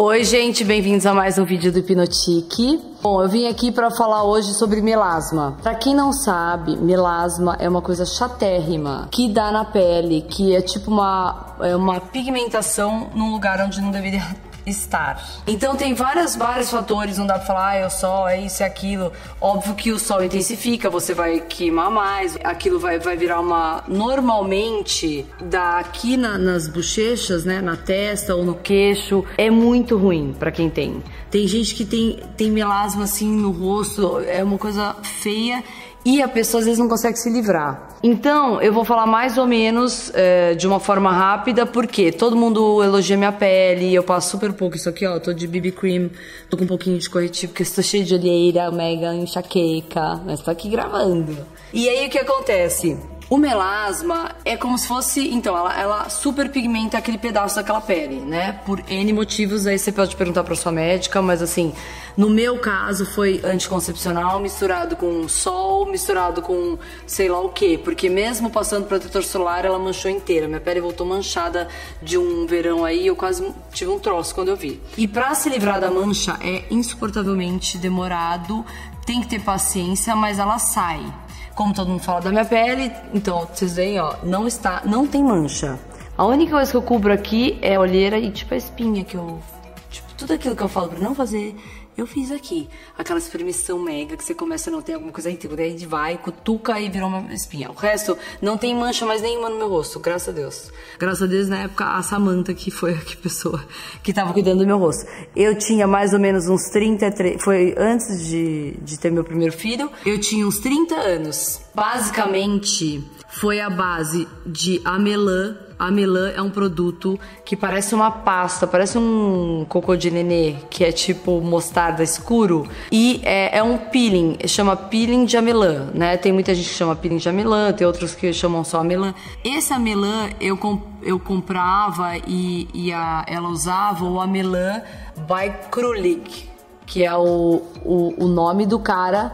Oi, gente, bem-vindos a mais um vídeo do Hipnotique. Bom, eu vim aqui para falar hoje sobre melasma. Para quem não sabe, melasma é uma coisa chatérrima que dá na pele, que é tipo uma, é uma pigmentação num lugar onde não deveria estar. Então tem várias, vários fatores, não dá pra falar, ah, é o sol, é isso, é aquilo. Óbvio que o sol intensifica, você vai queimar mais, aquilo vai, vai virar uma. Normalmente, dá aqui na, nas bochechas, né, na testa ou no queixo, é muito ruim para quem tem. Tem gente que tem, tem melasma assim no rosto, é uma coisa feia e a pessoa às vezes não consegue se livrar. Então, eu vou falar mais ou menos é, de uma forma rápida, porque todo mundo elogia minha pele, eu passo super pouco isso aqui, ó, tô de BB cream, tô com um pouquinho de corretivo, porque estou cheio de olheira, mega enxaqueca, mas tô aqui gravando. E aí o que acontece? O melasma é como se fosse, então, ela, ela super pigmenta aquele pedaço daquela pele, né? Por N motivos, aí você pode perguntar pra sua médica, mas assim, no meu caso foi anticoncepcional misturado com sol, misturado com sei lá o que, porque mesmo passando protetor solar, ela manchou inteira. Minha pele voltou manchada de um verão aí, eu quase tive um troço quando eu vi. E pra se livrar da mancha é insuportavelmente demorado, tem que ter paciência, mas ela sai. Como todo mundo fala da minha pele, então vocês veem, ó, não está, não tem mancha. A única coisa que eu cubro aqui é a olheira e tipo a espinha que eu, tudo aquilo que eu falo para não fazer, eu fiz aqui. Aquela espremição mega que você começa a não ter alguma coisa aí, daí vai, cutuca e virou uma espinha. O resto não tem mancha mais nenhuma no meu rosto, graças a Deus. Graças a Deus, na época, a Samanta, que foi a pessoa que tava cuidando do meu rosto. Eu tinha mais ou menos uns 33, foi antes de, de ter meu primeiro filho, eu tinha uns 30 anos. Basicamente, foi a base de amelã. Amelã é um produto que parece uma pasta, parece um cocô de nenê, que é tipo mostarda escuro. E é, é um peeling, chama peeling de amelã, né? Tem muita gente que chama peeling de amelã, tem outros que chamam só amelã. Esse amelã eu, comp eu comprava e, e a, ela usava o amelã by Krulik, que é o, o, o nome do cara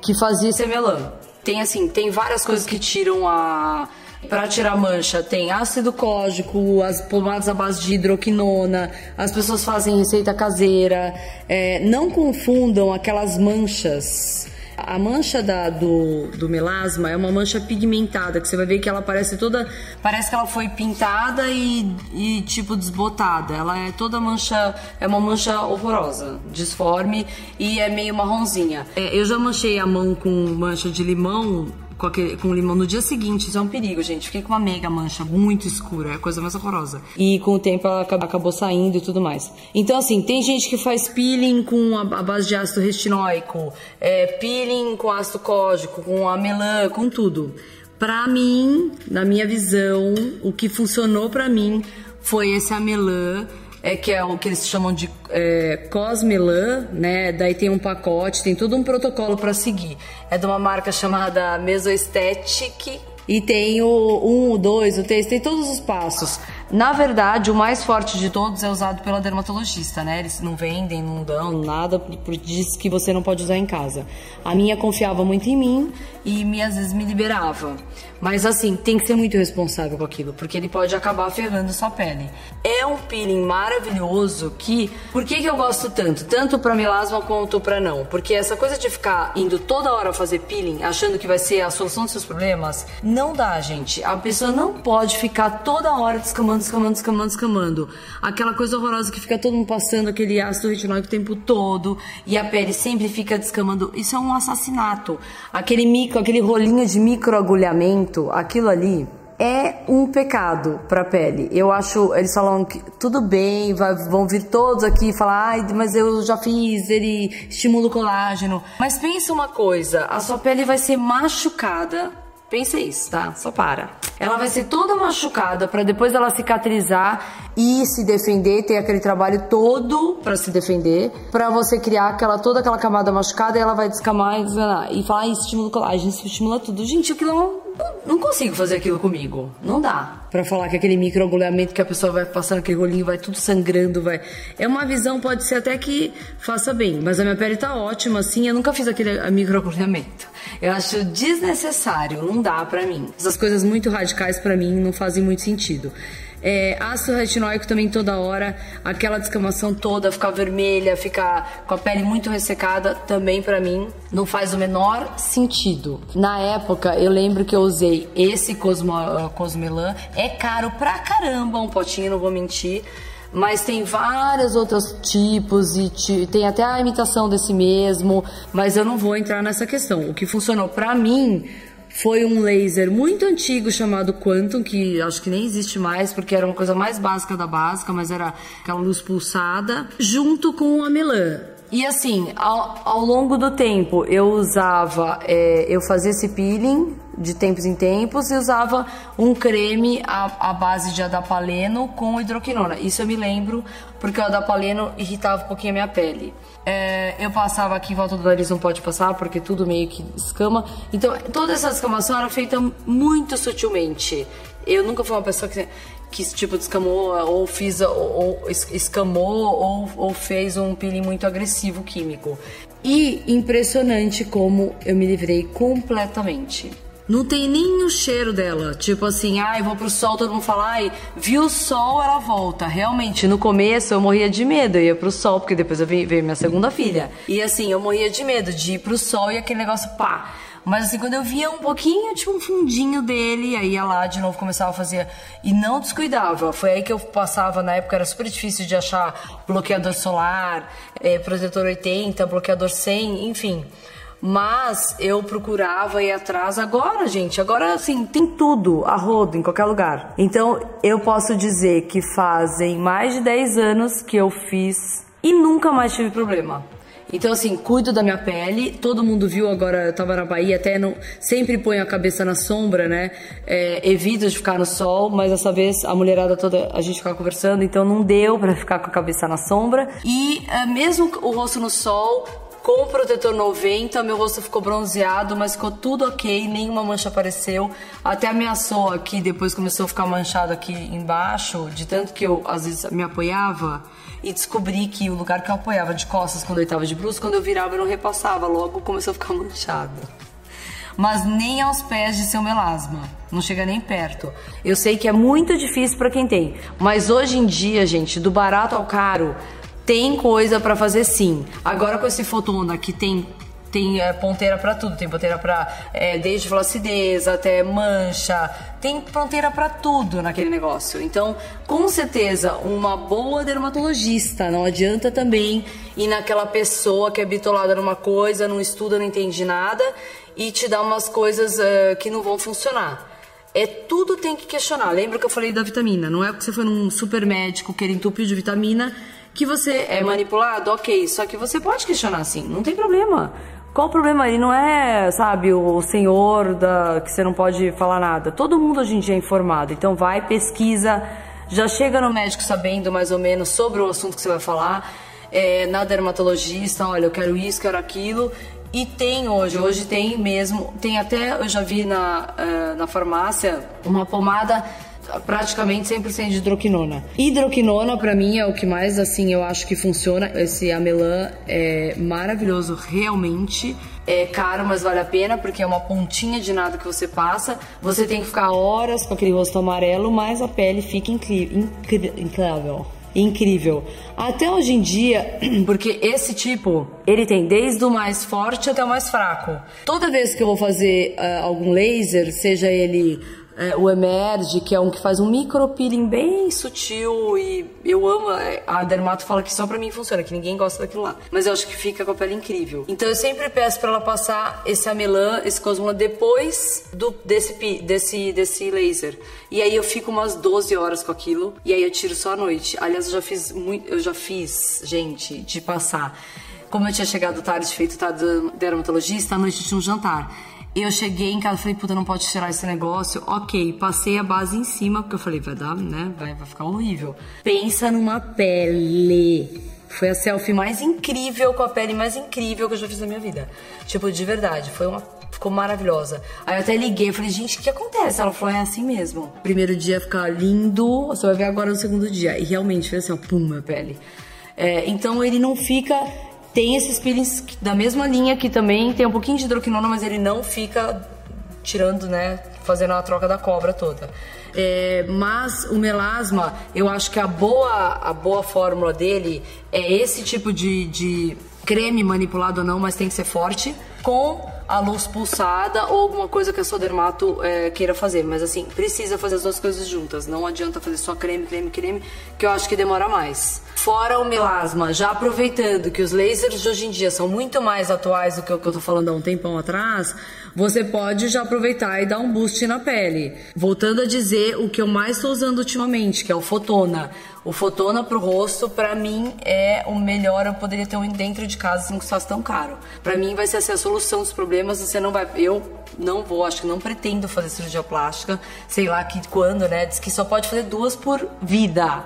que fazia esse amelã. Tem assim, tem várias coisas que tiram a para tirar mancha, tem ácido cógico, as pomadas à base de hidroquinona, as pessoas fazem receita caseira. É, não confundam aquelas manchas a mancha da, do, do melasma é uma mancha pigmentada, que você vai ver que ela parece toda. Parece que ela foi pintada e, e tipo desbotada. Ela é toda mancha. É uma mancha horrorosa, disforme e é meio marronzinha. É, eu já manchei a mão com mancha de limão com, aquele, com limão no dia seguinte. Isso é um perigo, gente. Fiquei com uma mega mancha muito escura, é a coisa mais horrorosa. E com o tempo ela acabou saindo e tudo mais. Então, assim, tem gente que faz peeling com a, base de ácido retinóico, é, peeling com ácido cógico, com amelã, com tudo. Pra mim, na minha visão, o que funcionou pra mim foi esse amelã é que é o que eles chamam de é, Cosmelan, né? Daí tem um pacote, tem todo um protocolo para seguir. É de uma marca chamada Mesoesthetic e tem o 1, o 2, o 3, tem todos os passos. Na verdade, o mais forte de todos é usado pela dermatologista, né? Eles não vendem, não dão nada, por diz que você não pode usar em casa. A minha confiava muito em mim e me, às vezes me liberava. Mas assim, tem que ser muito responsável com aquilo, porque ele pode acabar ferrando sua pele. É um peeling maravilhoso que. Por que, que eu gosto tanto? Tanto pra melasma quanto pra não. Porque essa coisa de ficar indo toda hora fazer peeling, achando que vai ser a solução dos seus problemas, não dá, gente. A pessoa não pode ficar toda hora descamando, descamando, descamando, descamando. Aquela coisa horrorosa que fica todo mundo passando aquele ácido retinóico o tempo todo e a pele sempre fica descamando. Isso é um assassinato. Aquele micro, aquele rolinho de microagulhamento, aquilo ali é um pecado para a pele. Eu acho, eles falam que tudo bem, vai, vão vir todos aqui falar, ai, mas eu já fiz, ele estimula o colágeno. Mas pensa uma coisa, a sua pele vai ser machucada Pensa isso, tá? Só para. Ela vai ser toda machucada para depois ela cicatrizar e se defender, ter aquele trabalho todo para se defender, para você criar aquela toda aquela camada machucada e ela vai descamar e, e falar, ah, estimula colágeno, isso estimula tudo. Gente, aquilo não, não consigo fazer aquilo comigo. Não dá. Para falar que aquele microagulhamento que a pessoa vai passando aquele rolinho, vai tudo sangrando, vai. É uma visão, pode ser até que faça bem, mas a minha pele tá ótima assim, eu nunca fiz aquele microagulhamento. Eu acho desnecessário, não dá para mim. Essas coisas muito radicais para mim não fazem muito sentido. É, ácido retinóico também toda hora, aquela descamação toda, ficar vermelha, ficar com a pele muito ressecada, também para mim não faz o menor sentido. Na época, eu lembro que eu usei esse Cosmo, uh, Cosmelan, é caro pra caramba um potinho, não vou mentir. Mas tem vários outros tipos e tem até a imitação desse mesmo, mas eu não vou entrar nessa questão. O que funcionou para mim foi um laser muito antigo chamado Quantum, que acho que nem existe mais, porque era uma coisa mais básica da básica, mas era aquela luz pulsada, junto com a Melan. E assim, ao, ao longo do tempo, eu usava, é, eu fazia esse peeling de tempos em tempos e usava um creme à, à base de adapaleno com hidroquinona. Isso eu me lembro, porque o adapaleno irritava um pouquinho a minha pele. É, eu passava aqui em volta do nariz, não pode passar, porque tudo meio que escama. Então, toda essa descamação era feita muito sutilmente. Eu nunca fui uma pessoa que que tipo descamou ou fiz ou, ou escamou ou, ou fez um peeling muito agressivo químico. E impressionante como eu me livrei completamente. Não tem nem o cheiro dela. Tipo assim, ai, vou pro sol, todo mundo fala, ai, viu o sol, ela volta. Realmente, no começo eu morria de medo, eu ia pro sol, porque depois eu veio minha segunda filha. E assim, eu morria de medo de ir pro sol e aquele negócio, pá. Mas assim, quando eu via um pouquinho, tipo um fundinho dele, aí ia lá de novo, começava a fazer. E não descuidava. Foi aí que eu passava, na época era super difícil de achar bloqueador solar, é, protetor 80, bloqueador 100, enfim. Mas eu procurava ir atrás agora, gente. Agora, assim, tem tudo a rodo em qualquer lugar. Então, eu posso dizer que fazem mais de 10 anos que eu fiz e nunca mais tive problema. Então, assim, cuido da minha pele. Todo mundo viu agora, eu tava na Bahia, até não, sempre ponho a cabeça na sombra, né? É, evito de ficar no sol, mas dessa vez a mulherada toda, a gente ficava conversando, então não deu para ficar com a cabeça na sombra. E é, mesmo o rosto no sol, com o protetor 90, meu rosto ficou bronzeado, mas ficou tudo ok, nenhuma mancha apareceu. Até ameaçou aqui, depois começou a ficar manchado aqui embaixo, de tanto que eu às vezes me apoiava e descobri que o lugar que eu apoiava de costas quando eu estava de bruxo, quando eu virava eu não repassava, logo começou a ficar manchado. Mas nem aos pés de seu melasma, não chega nem perto. Eu sei que é muito difícil para quem tem, mas hoje em dia, gente, do barato ao caro, tem coisa para fazer sim. Agora com esse fotona que tem tem é, ponteira para tudo, tem ponteira para é, desde flacidez até mancha, tem ponteira para tudo naquele negócio. Então, com certeza, uma boa dermatologista, não adianta também ir naquela pessoa que é bitolada numa coisa, não estuda, não entende nada e te dá umas coisas uh, que não vão funcionar. É tudo tem que questionar. Lembra que eu falei da vitamina? Não é porque você foi num super médico que ele entupiu de vitamina que você é manipulado, ok. Só que você pode questionar assim, não tem problema. Qual o problema? Ele não é, sabe, o senhor da que você não pode falar nada. Todo mundo hoje em dia é informado. Então vai, pesquisa, já chega no médico sabendo mais ou menos sobre o assunto que você vai falar. É, na dermatologista, olha, eu quero isso, quero aquilo. E tem hoje, hoje tem mesmo, tem até, eu já vi na, uh, na farmácia, uma pomada praticamente 100% de hidroquinona. Hidroquinona para mim é o que mais assim eu acho que funciona. Esse amelan é maravilhoso realmente. É caro, mas vale a pena porque é uma pontinha de nada que você passa. Você tem que ficar horas com aquele rosto amarelo, mas a pele fica incrível. incrível incrível. Até hoje em dia, porque esse tipo, ele tem desde o mais forte até o mais fraco. Toda vez que eu vou fazer uh, algum laser, seja ele é, o Emerge, que é um que faz um micro peeling bem sutil e eu amo. É, a Dermato fala que só pra mim funciona, que ninguém gosta daquilo lá. Mas eu acho que fica com a pele incrível. Então eu sempre peço para ela passar esse amelan, esse Cosmolan depois do, desse, desse, desse laser. E aí eu fico umas 12 horas com aquilo e aí eu tiro só à noite. Aliás, eu já fiz muito, eu já fiz, gente, de passar. Como eu tinha chegado tarde, feito tarde dermatologista, à noite tinha um jantar. Eu cheguei em casa e falei, puta, não pode tirar esse negócio. Ok, passei a base em cima, porque eu falei, vai dar, né? Vai, vai ficar horrível. Pensa numa pele. Foi a selfie mais incrível, com a pele mais incrível que eu já fiz na minha vida. Tipo, de verdade, foi uma. Ficou maravilhosa. Aí eu até liguei, falei, gente, o que acontece? Ela falou, é assim mesmo. Primeiro dia ficar lindo, você vai ver agora no segundo dia. E realmente foi assim, ó, pum, minha pele. É, então ele não fica tem esses peelings da mesma linha que também tem um pouquinho de hidroquinona, mas ele não fica tirando, né, fazendo a troca da cobra toda. É, mas o melasma, eu acho que a boa, a boa fórmula dele é esse tipo de, de creme manipulado ou não, mas tem que ser forte, com a luz pulsada ou alguma coisa que a sua dermato é, queira fazer. Mas assim, precisa fazer as duas coisas juntas. Não adianta fazer só creme, creme, creme, que eu acho que demora mais. Fora o melasma, já aproveitando que os lasers de hoje em dia são muito mais atuais do que o que eu tô falando há um tempão atrás, você pode já aproveitar e dar um boost na pele. Voltando a dizer o que eu mais estou usando ultimamente, que é o Fotona. O Fotona pro rosto, pra mim, é o melhor. Eu poderia ter um dentro de casa sem custasse tão caro. Pra mim, vai ser assim, a solução dos problemas. Você não vai. Eu não vou, acho que não pretendo fazer cirurgia plástica. Sei lá que quando, né? Diz que só pode fazer duas por vida.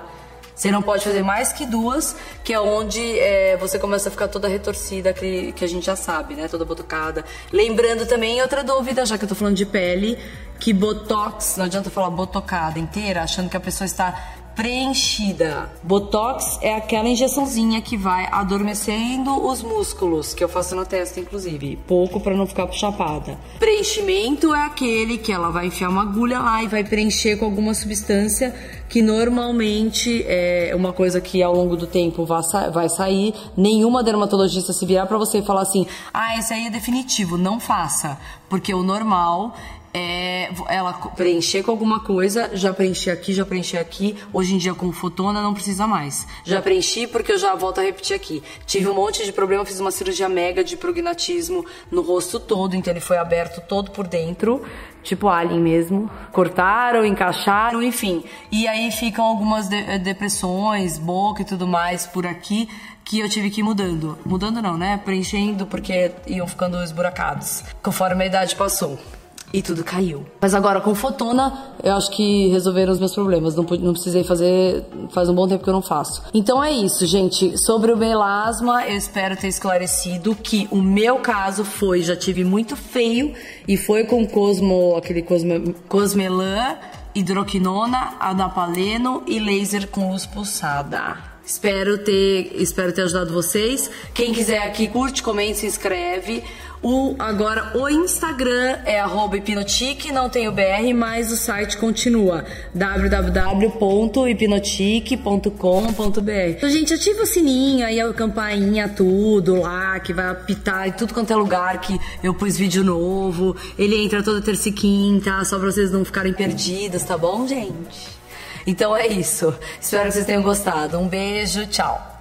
Você não pode fazer mais que duas, que é onde é, você começa a ficar toda retorcida, que, que a gente já sabe, né? Toda botocada. Lembrando também, outra dúvida, já que eu tô falando de pele, que botox, não adianta falar botocada inteira, achando que a pessoa está preenchida. Botox é aquela injeçãozinha que vai adormecendo os músculos, que eu faço na testa, inclusive. Pouco para não ficar chapada. Preenchimento é aquele que ela vai enfiar uma agulha lá e vai preencher com alguma substância que normalmente é uma coisa que ao longo do tempo vai sair. Nenhuma dermatologista se virar para você e falar assim: ah, esse aí é definitivo. Não faça. Porque o normal é ela preencher com alguma coisa, já preenchi aqui, já preenchi aqui. Hoje em dia com fotona não precisa mais. Já preenchi porque eu já volto a repetir aqui. Tive um monte de problema, fiz uma cirurgia mega de prognatismo no rosto todo, então ele foi aberto todo por dentro, tipo alien mesmo. Cortaram, encaixaram, enfim. E aí ficam algumas de depressões, boca e tudo mais por aqui que eu tive que ir mudando. Mudando não, né? Preenchendo porque iam ficando esburacados conforme a idade passou e tudo caiu. Mas agora com fotona, eu acho que resolveram os meus problemas. Não, não precisei fazer, faz um bom tempo que eu não faço. Então é isso, gente. Sobre o melasma, eu espero ter esclarecido que o meu caso foi, já tive muito feio e foi com Cosmo, aquele Cosme, Cosmelan, hidroquinona, adapaleno e laser com luz pulsada. Espero ter, espero ter ajudado vocês. Quem quiser aqui, curte, comente, se inscreve. O, agora, o Instagram é hipnotique, não tem o BR, mas o site continua www.hipnotique.com.br. Então, gente, ativa o sininho, aí a campainha, tudo lá, que vai apitar em tudo quanto é lugar que eu pus vídeo novo. Ele entra toda terça e quinta, só pra vocês não ficarem perdidos, tá bom, gente? Então é isso. Espero que vocês tenham gostado. Um beijo, tchau.